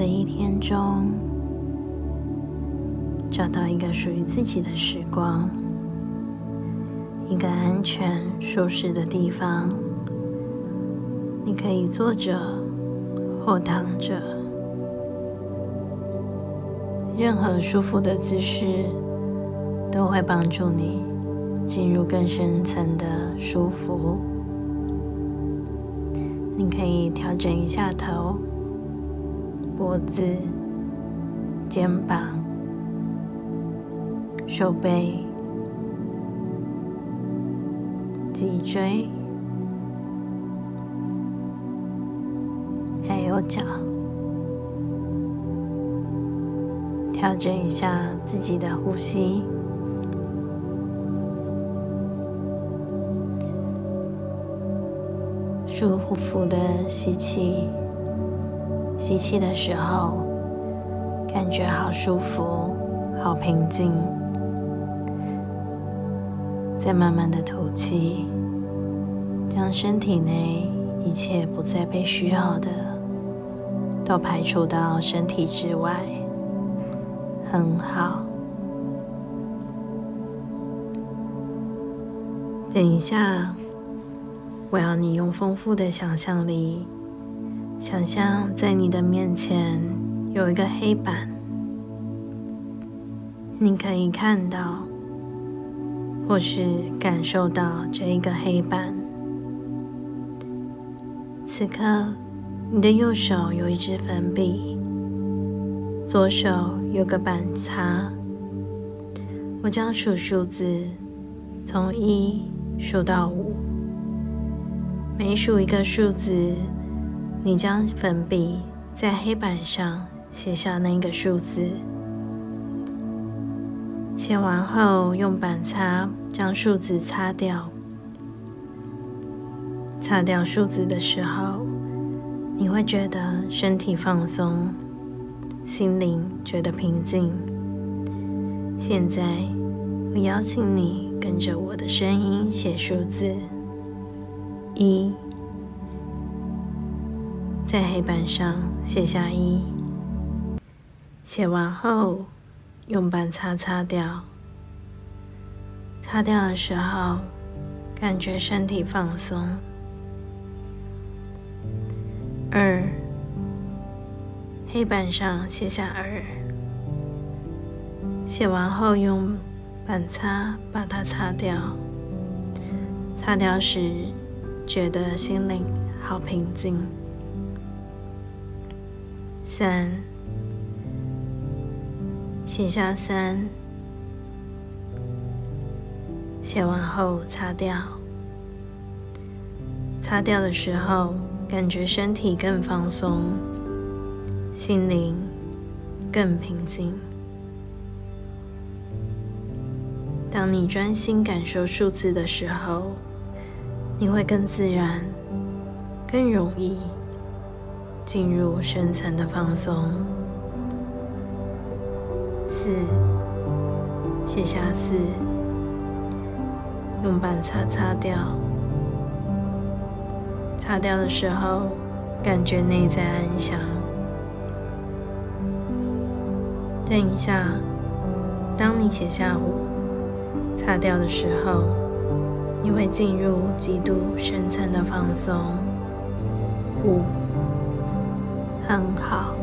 的一天中，找到一个属于自己的时光，一个安全、舒适的地方。你可以坐着或躺着，任何舒服的姿势都会帮助你进入更深层的舒服。你可以调整一下头、脖子、肩膀、手背、脊椎。还有脚，调整一下自己的呼吸，舒服服的吸气。吸气的时候，感觉好舒服，好平静。再慢慢的吐气，将身体内一切不再被需要的。都排除到身体之外，很好。等一下，我要你用丰富的想象力，想象在你的面前有一个黑板，你可以看到，或是感受到这一个黑板。此刻。你的右手有一支粉笔，左手有个板擦。我将数数字，从一数到五。每数一个数字，你将粉笔在黑板上写下那个数字。写完后，用板擦将数字擦掉。擦掉数字的时候。你会觉得身体放松，心灵觉得平静。现在，我邀请你跟着我的声音写数字一，在黑板上写下一。写完后，用板擦擦掉。擦掉的时候，感觉身体放松。二，黑板上写下二，写完后用板擦把它擦掉。擦掉时，觉得心灵好平静。三，写下三，写完后擦掉。擦掉的时候。感觉身体更放松，心灵更平静。当你专心感受数字的时候，你会更自然、更容易进入深层的放松。四，写下四，用板擦擦掉。擦掉的时候，感觉内在安详。等一下，当你写下五，擦掉的时候，你会进入极度深层的放松。五，很好。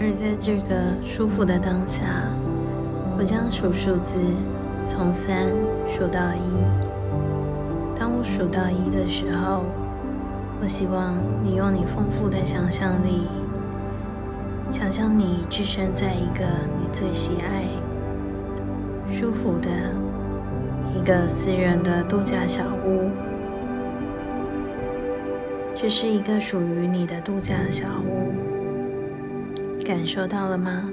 而在这个舒服的当下，我将数数字，从三数到一。当我数到一的时候，我希望你用你丰富的想象力，想象你置身在一个你最喜爱、舒服的一个私人的度假小屋。这是一个属于你的度假小屋，感受到了吗？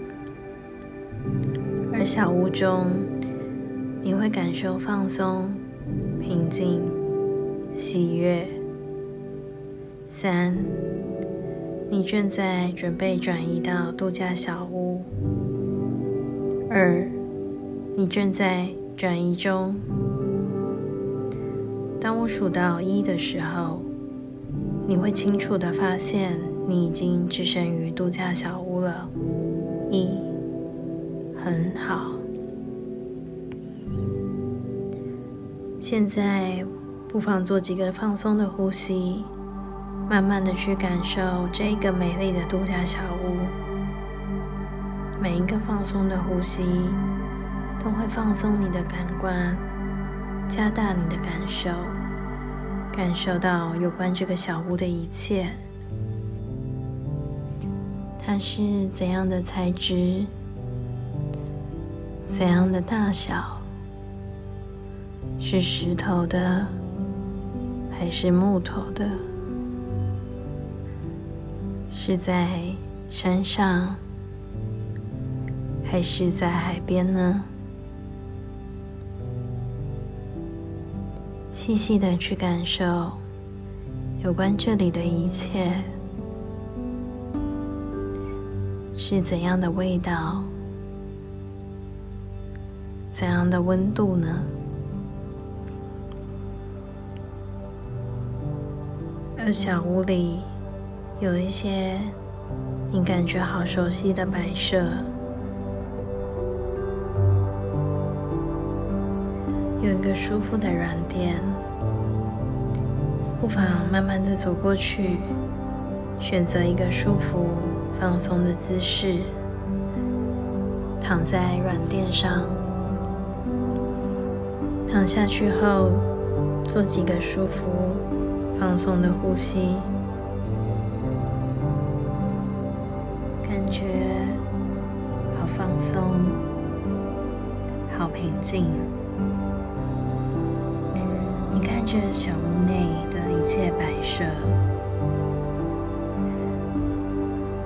而小屋中，你会感受放松。平静、喜悦。三，你正在准备转移到度假小屋。二，你正在转移中。当我数到一的时候，你会清楚的发现，你已经置身于度假小屋了。一，很好。现在，不妨做几个放松的呼吸，慢慢的去感受这个美丽的度假小屋。每一个放松的呼吸，都会放松你的感官，加大你的感受，感受到有关这个小屋的一切。它是怎样的材质？怎样的大小？是石头的，还是木头的？是在山上，还是在海边呢？细细的去感受有关这里的一切，是怎样的味道？怎样的温度呢？而小屋里有一些你感觉好熟悉的摆设，有一个舒服的软垫，不妨慢慢的走过去，选择一个舒服、放松的姿势，躺在软垫上，躺下去后做几个舒服。放松的呼吸，感觉好放松，好平静。看着小屋内的一切摆设，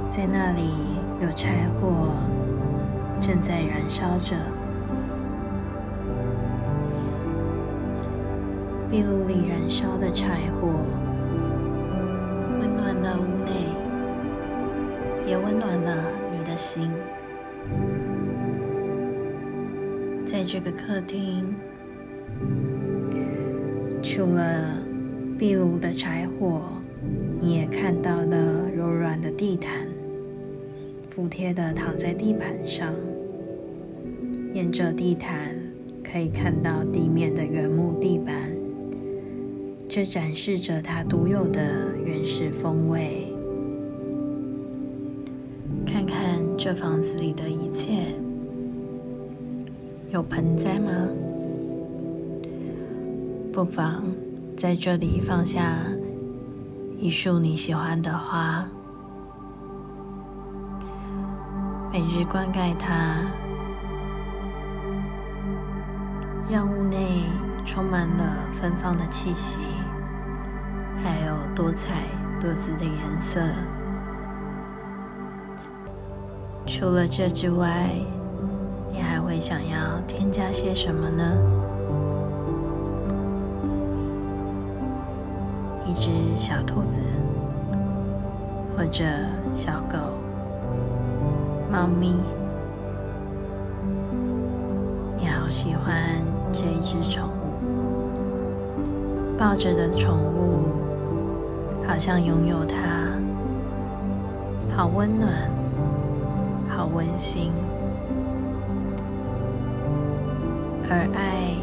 在那里有柴火正在燃烧着。壁炉里燃烧的柴火，温暖了屋内，也温暖了你的心。在这个客厅，除了壁炉的柴火，你也看到了柔软的地毯，服帖的躺在地板上。沿着地毯，可以看到地面的原木地板。这展示着它独有的原始风味。看看这房子里的一切，有盆栽吗？不妨在这里放下一束你喜欢的花，每日灌溉它，让屋内充满了芬芳的气息。还有多彩多姿的颜色。除了这之外，你还会想要添加些什么呢？一只小兔子，或者小狗、猫咪，你好喜欢这一只宠物，抱着的宠物。好像拥有它，好温暖，好温馨。而爱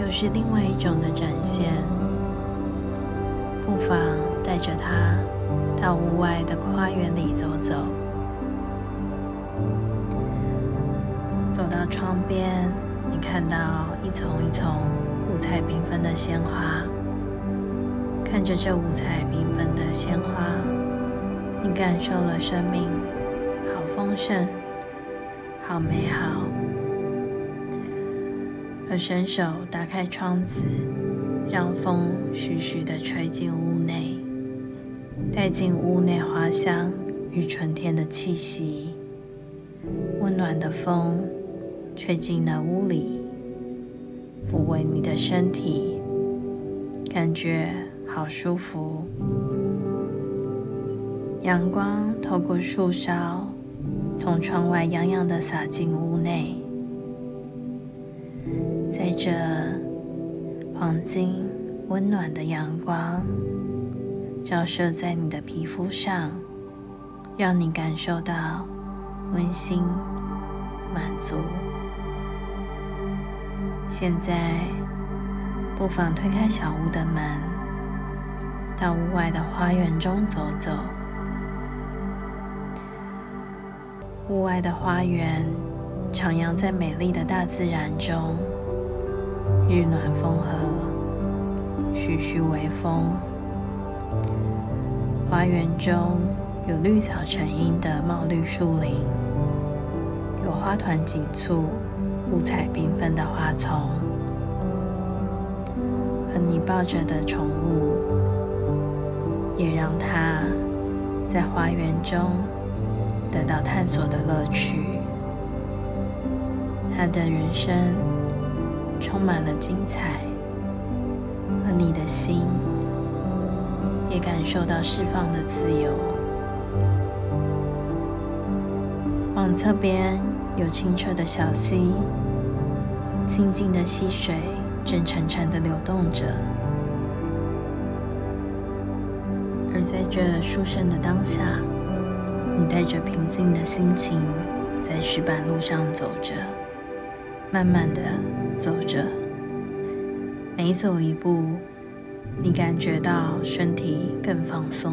又是另外一种的展现。不妨带着它到屋外的花园里走走，走到窗边，你看到一丛一丛五彩缤纷的鲜花。看着这五彩缤纷的鲜花，你感受了生命，好丰盛，好美好。而伸手打开窗子，让风徐徐的吹进屋内，带进屋内花香与春天的气息。温暖的风吹进了屋里，抚慰你的身体，感觉。好舒服，阳光透过树梢，从窗外洋洋的洒进屋内。在这黄金温暖的阳光照射在你的皮肤上，让你感受到温馨、满足。现在，不妨推开小屋的门，到屋外的花园中走走。屋外的花园徜徉在美丽的大自然中，日暖风和，徐徐微风。花园中有绿草成荫的茂绿树林，有花团锦簇、五彩缤纷的花丛，而你抱着的宠物，也让它在花园中。得到探索的乐趣，他的人生充满了精彩，而你的心也感受到释放的自由。往侧边有清澈的小溪，静静的溪水正潺潺的流动着，而在这殊胜的当下。你带着平静的心情，在石板路上走着，慢慢的走着。每走一步，你感觉到身体更放松；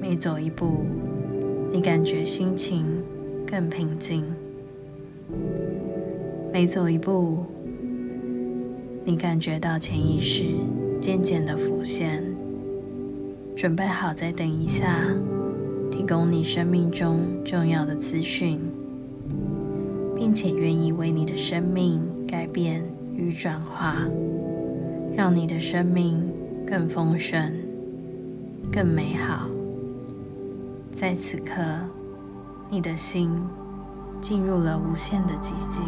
每走一步，你感觉心情更平静；每走一步，你感觉到潜意识渐渐的浮现，准备好再等一下。提供你生命中重要的资讯，并且愿意为你的生命改变与转化，让你的生命更丰盛、更美好。在此刻，你的心进入了无限的寂静，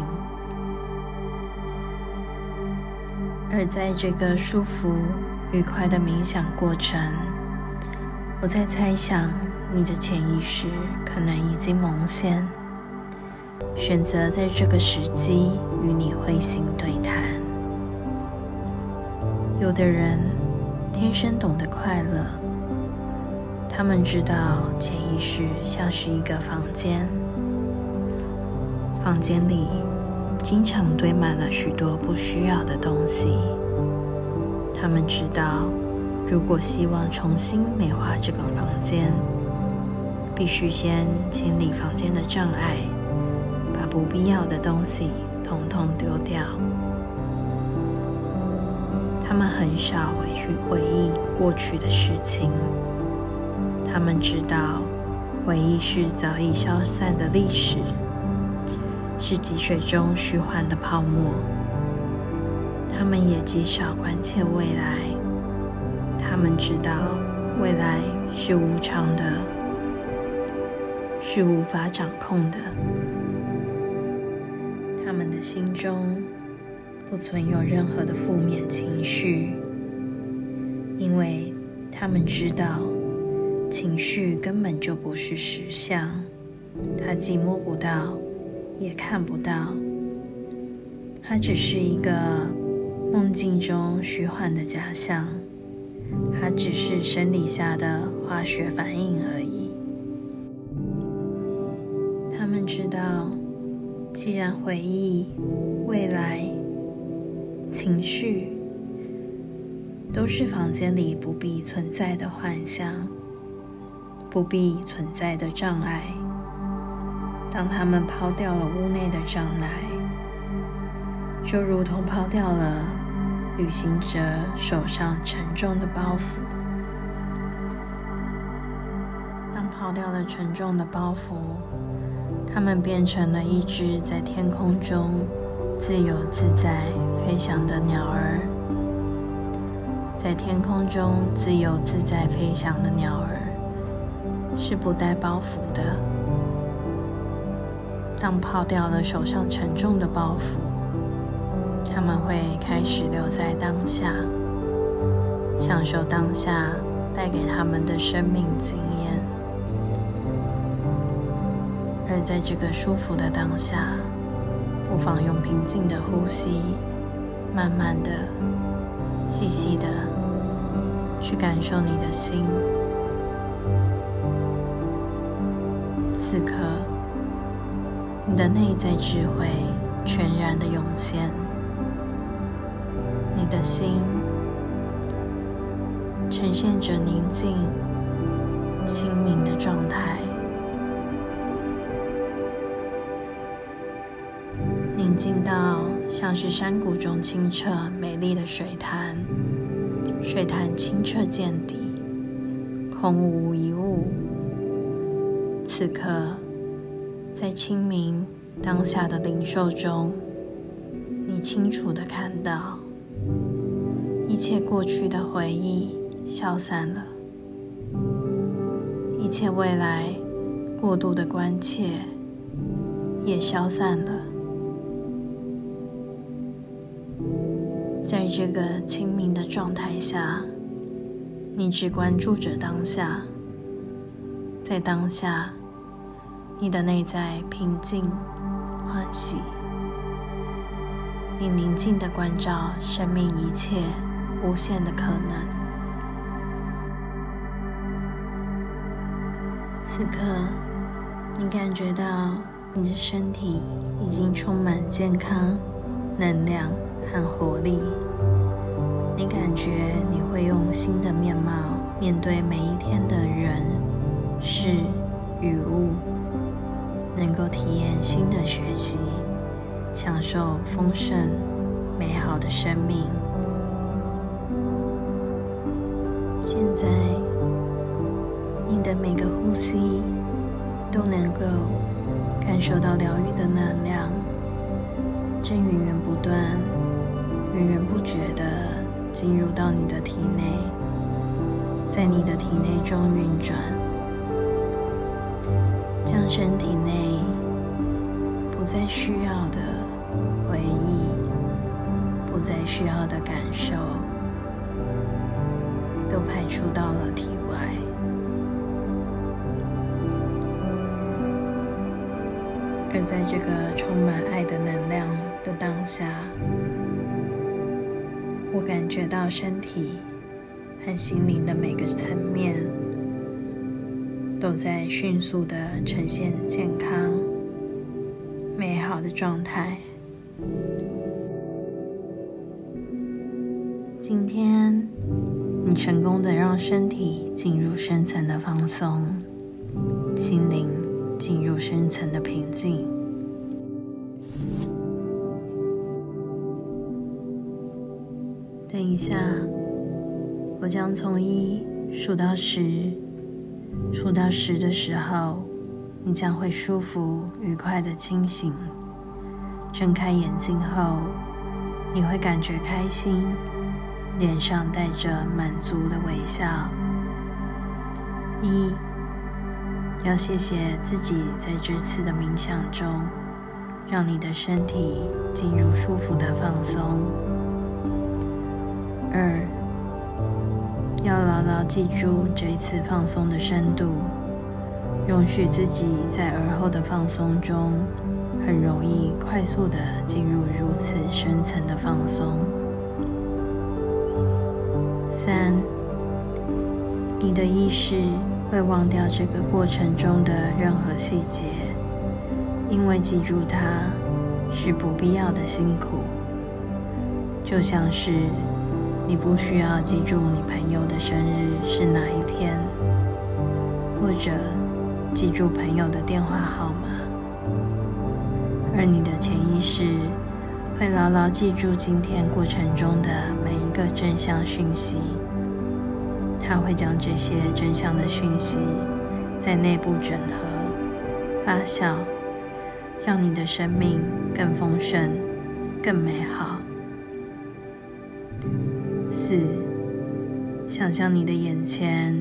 而在这个舒服、愉快的冥想过程，我在猜想。你的潜意识可能已经蒙现，选择在这个时机与你会心对谈。有的人天生懂得快乐，他们知道潜意识像是一个房间，房间里经常堆满了许多不需要的东西。他们知道，如果希望重新美化这个房间，必须先清理房间的障碍，不必要的东西统统丢掉。他们很少回去回忆过去的事情，他们知道回忆是早已消散的历史，是积水中虚幻的泡沫。他们也极少关切未来，他们知道未来是无常的。是无法掌控的。他们的心中不存有任何的负面情绪，因为他们知道情绪根本就不是实相，它既摸不到，也看不到，它只是一个梦境中虚幻的假象，它只是生理下的化学反应而已。他们知道，既然回忆、未来、情绪都是房间里不必存在的幻象、不必存在的障碍，当他们抛掉了屋内的障碍，就如同抛掉了旅行者手上沉重的包袱。当抛掉了沉重的包袱。它们变成了一只在天空中自由自在飞翔的鸟儿，在天空中自由自在飞翔的鸟儿是不带包袱的。当抛掉了手上沉重的包袱，他们会开始留在当下，享受当下带给他们的生命经验。在这个舒服的当下，不妨用平静的呼吸，慢慢的细细的去感受你的心。此刻，你的内在智慧全然的涌现，你的心呈现着宁静、清明的状态。静到像是山谷中清澈美丽的水潭，水潭清澈见底，空无一物。此刻，在清明当下的灵受中，你清楚的看到，一切过去的回忆消散了，一切未来过度的关切也消散了。在这个清明的状态下，你只关注着当下，在当下，你的内在平静、欢喜，你宁静的关照生命一切无限的可能。此刻，你感觉到你的身体已经充满健康、能量。和活力，你感觉你会用新的面貌面对每一天的人、事与物，能够体验新的学习，享受丰盛美好的生命。现在，你的每个呼吸都能够感受到疗愈的能量，正源源不断。源源不绝的进入到你的体内，在你的体内中运转，将身体内不再需要的回忆、不再需要的感受，都排出到了体外。而在这个充满爱的能量的当下。我感觉到身体和心灵的每个层面都在迅速的呈现健康、美好的状态。今天，你成功的让身体进入深层的放松，心灵进入深层的平静。等一下，我将从一数到十，数到十的时候，你将会舒服、愉快的清醒。睁开眼睛后，你会感觉开心，脸上带着满足的微笑。一，要谢谢自己在这次的冥想中，让你的身体进入舒服的放松。二，要牢牢记住这一次放松的深度，容许自己在而后的放松中，很容易快速的进入如此深层的放松。三，你的意识会忘掉这个过程中的任何细节，因为记住它是不必要的辛苦，就像是。你不需要记住你朋友的生日是哪一天，或者记住朋友的电话号码，而你的潜意识会牢牢记住今天过程中的每一个正向讯息。它会将这些正向的讯息在内部整合、发酵，让你的生命更丰盛、更美好。四，想象你的眼前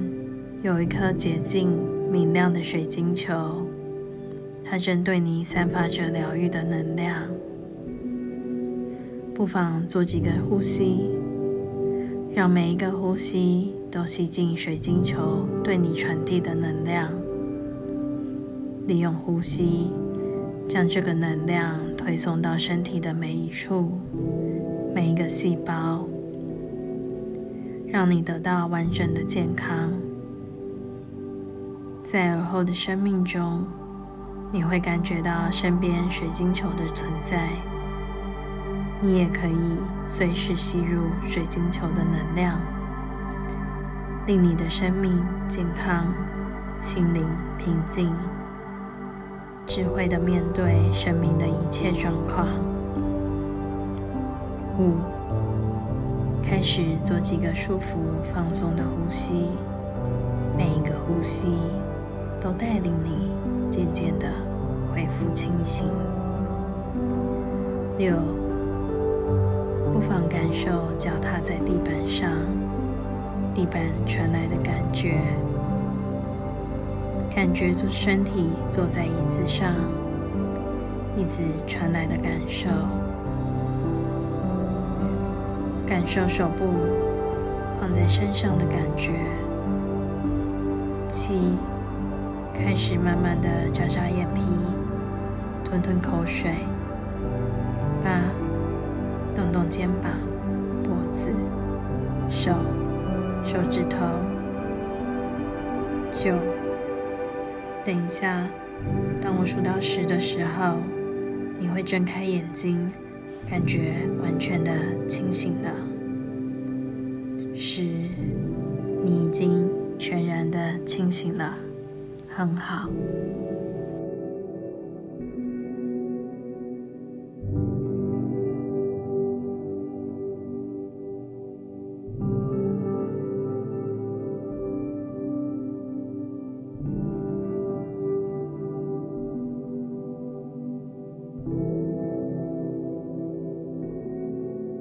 有一颗洁净明亮的水晶球，它正对你散发着疗愈的能量。不妨做几个呼吸，让每一个呼吸都吸进水晶球对你传递的能量。利用呼吸，将这个能量推送到身体的每一处、每一个细胞。让你得到完整的健康。在而后的生命中，你会感觉到身边水晶球的存在。你也可以随时吸入水晶球的能量，令你的生命健康、心灵平静、智慧的面对生命的一切状况。五，开始做几个舒服、放松的呼吸，每一个呼吸都带领你渐渐的恢复清醒。六。不妨感受脚踏在地板上，地板传来的感觉，感觉坐身体坐在椅子上，椅子传来的感受，感受手部放在身上的感觉。七，开始慢慢的眨眨眼皮，吞吞口水。八。动动肩膀、脖子、手、手指头。九，等一下，当我数到十的时候，你会睁开眼睛，感觉完全的清醒了。是，你已经全然的清醒了，很好。